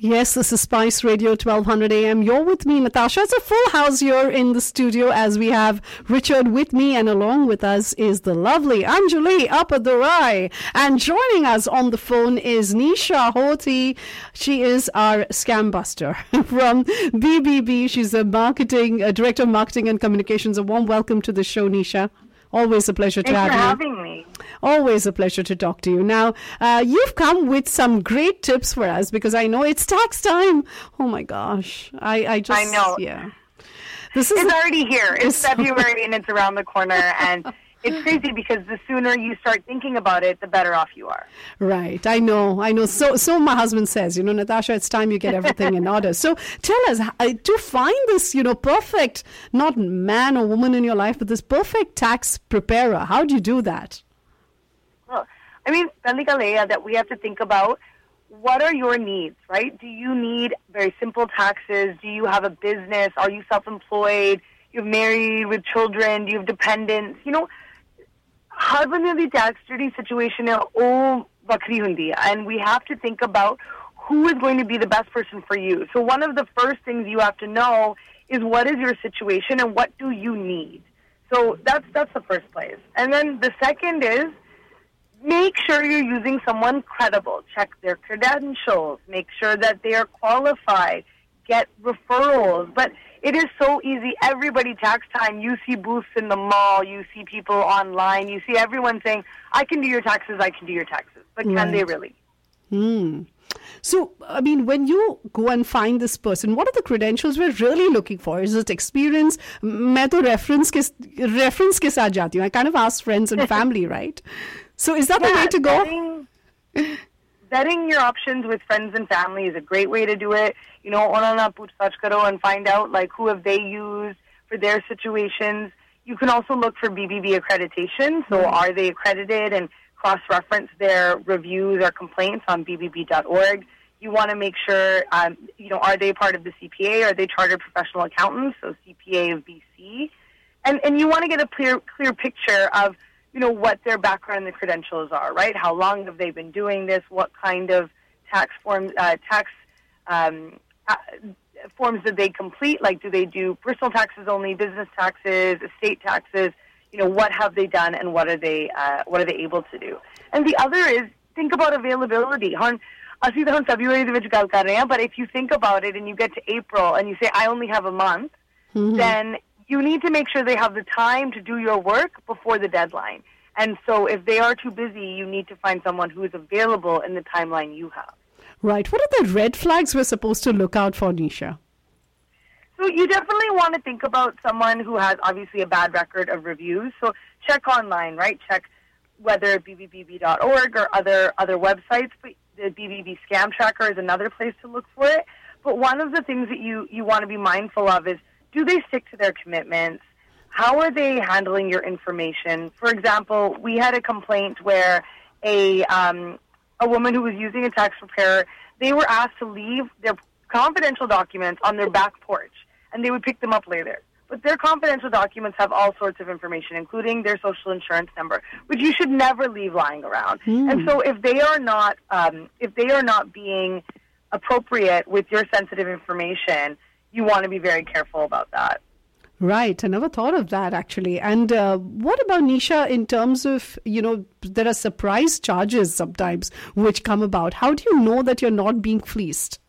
Yes, this is Spice Radio 1200 AM. You're with me, Natasha. It's a full house here in the studio as we have Richard with me, and along with us is the lovely Anjali Appadurai. And joining us on the phone is Neesha Hothi. She is our scam buster from BBB. She's a marketing, a director of marketing and communications. A warm welcome to the show, Neesha. Always a pleasure Thanks to have for you. having me. Always a pleasure to talk to you. Now, uh, you've come with some great tips for us because I know it's tax time. Oh my gosh. I, I just. I know. Yeah. This is. It's already here. It's February and it's around the corner, and it's crazy because the sooner you start thinking about it, the better off you are. Right. I know. I know. So, so my husband says, you know, Natasha, it's time you get everything in order. So tell us uh, to find this, you know, perfect, not man or woman in your life, but this perfect tax preparer. How do you do that? look. I mean, that we have to think about what are your needs, right? Do you need very simple taxes? Do you have a business? Are you self employed? You're married with children? Do you have dependents? You know, harbinali tax duty situation is all bakri hundi, and we have to think about who is going to be the best person for you. So, one of the first things you have to know is what is your situation and what do you need? So, that's, that's the first place. And then the second is, make sure you're using someone credible check their credentials make sure that they are qualified get referrals but it is so easy. Everybody tax time. You see booths in the mall. You see people online. You see everyone saying, "I can do your taxes. I can do your taxes." But can they Right. really? Hmm. So, I mean, when you go and find this person, what are the credentials we're really looking for? Is it experience? मैं तो reference के reference के साथ जाती हूँ. I kind of ask friends and family, right? So is that yeah, way to go? Vetting, your options with friends and family is a great way to do it. You know, onana poochtaach karo and find out like who have they used for their situations. You can also look for BBB accreditation. So mm-hmm. are they accredited and cross-reference their reviews or complaints on BBB.org. You want to make sure, um, you know, are they part of the CPA? Are they chartered professional accountants? So CPA of BC. And, and you want to get a clear, clear picture of – you know what their background and the credentials are, right? How long have they been doing this? What kind of tax forms, uh, tax um, uh, forms did they complete? Like, do they do personal taxes only, business taxes, estate taxes? You know, what have they done, and what are they uh, what are they able to do? And the other is think about availability. ਹੁਣ ਅਸੀਂ ਤਾਂ ਹੁਣ February ਦੇ ਵਿੱਚ ਗੱਲ ਕਰ ਰਹੇ ਹਾਂ, but if you think about it and you get to April and you say I only have a month, then you need to make sure they have the time to do your work before the deadline. And so if they are too busy, you need to find someone who is available in the timeline you have. Right. What are the red flags we're supposed to look out for, Neesha? So you definitely want to think about someone who has obviously a bad record of reviews. So check online, right? Check whether bbb.org or other other websites. But the BBB Scam Tracker is another place to look for it. But one of the things that you you want to be mindful of is do they stick to their commitments? How are they handling your information? For example, we had a complaint where a um, a woman who was using a tax preparer, they were asked to leave their confidential documents on their back porch, and they would pick them up later. But their confidential documents have all sorts of information, including their social insurance number, which you should never leave lying around. And so, if they are not, um, if they are not being appropriate with your sensitive information, you want to be very careful about that. Right. I never thought of that actually. And uh, what about Neesha in terms of, you know, there are surprise charges sometimes which come about. How do you know that you're not being fleeced?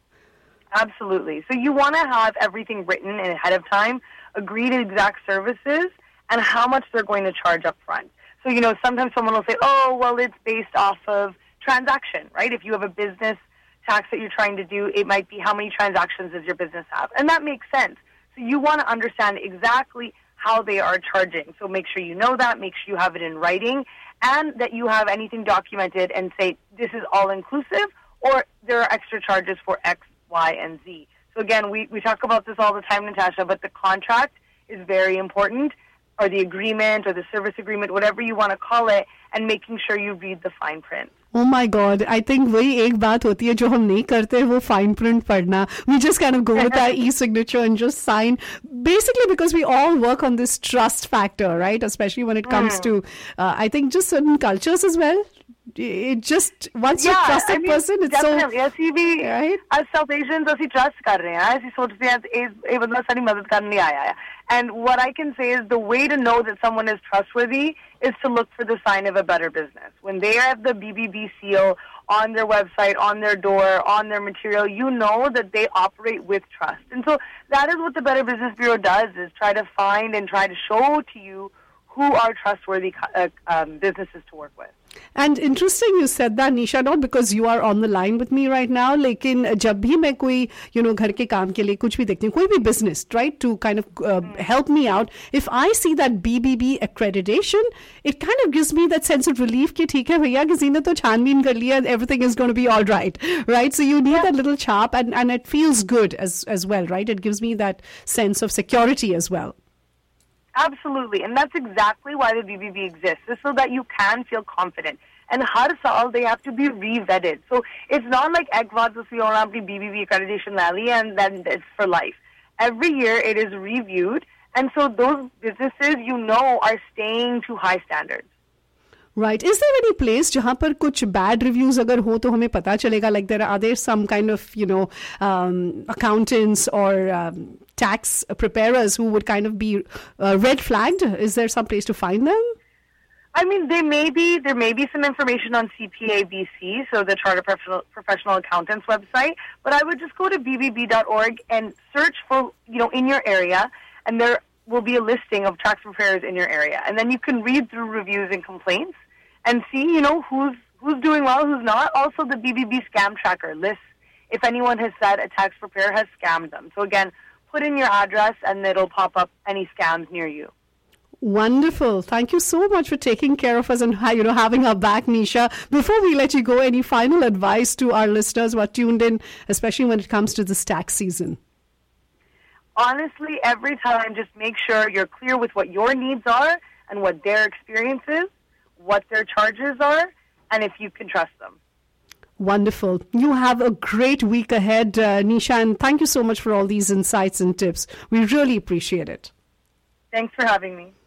Absolutely. So you want to have everything written in ahead of time, agreed exact services, and how much they're going to charge up front. So, you know, sometimes someone will say, oh, well, it's based off of transaction, right? If you have a business tax that you're trying to do, it might be how many transactions does your business have? And that makes sense. So you want to understand exactly how they are charging. So make sure you know that, make sure you have it in writing, and that you have anything documented and say this is all inclusive or there are extra charges for X, Y, and Z. So again, we, we talk about this all the time, Natasha, but the contract is very important, or the agreement, or the service agreement, whatever you want to call it, and making sure you read the fine print. Oh my God! I think वही एक बात होती है जो हम नहीं करते वो fine print पढ़ना. We just kind of go with our e-signature and just sign. Basically, because we all work on this trust factor, right? Especially when it comes to, uh, I think, just certain cultures as well. it just once yeah, you trust a mean, person, it's so right. as South Asians ऐसी trust कर रहे हैं ऐसी सोचते हैं ये बंदा सारी मदद करने आया है and what I can say is the way to know that someone is trustworthy is to look for the sign of a better business when they have the BBB seal on their website, on their door, on their material, you know that they operate with trust. And so that is what the Better Business Bureau does is try to find and try to show to you who are trustworthy uh, um, businesses to work with. And interesting you said that Nisha not because you are on the line with me right now लेकिन जब भी मैं कोई you know घर के काम के लिए कुछ भी देखती हूँ कोई भी business right to kind of uh, help me out if I see that BBB accreditation it kind of gives me that sense of relief कि ठीक है भैया किसी ने तो छानबीन कर लिया everything is going to be all right right so you need that little chap and and it feels good as as well right it gives me that sense of security as well Absolutely. And that's exactly why the BBB exists, is so that you can feel confident. And har saal they have to be re-vetted. So it's not like ek baar tusi aur BBB accreditation lali, and then it's for life. Every year it is reviewed. And so those businesses you know are staying to high standards. Right. Is there any place जहाँ पर कुछ bad reviews अगर हो तो हमें पता चलेगा like there are there some kind of you know um, accountants or um, tax preparers who would kind of be uh, red flagged? Is there some place to find them? I mean, there may be there may be some information on CPABC, so the Charter Professional, Professional Accountants website. But I would just go to bbb.org and search for you know in your area, and there will be a listing of tax preparers in your area, and then you can read through reviews and complaints and see you know who's who's doing well, who's not. Also, the BBB scam tracker lists if anyone has said a tax preparer has scammed them. So again, put in your address, and it'll pop up any scams near you. Wonderful. Thank you so much for taking care of us and you know having our back, Neesha. Before we let you go, any final advice to our listeners who are tuned in, especially when it comes to this tax season? Honestly, every time, just make sure you're clear with what your needs are and what their experience is, what their charges are, and if you can trust them. Wonderful. You have a great week ahead, uh, Neesha, and thank you so much for all these insights and tips. We really appreciate it. Thanks for having me.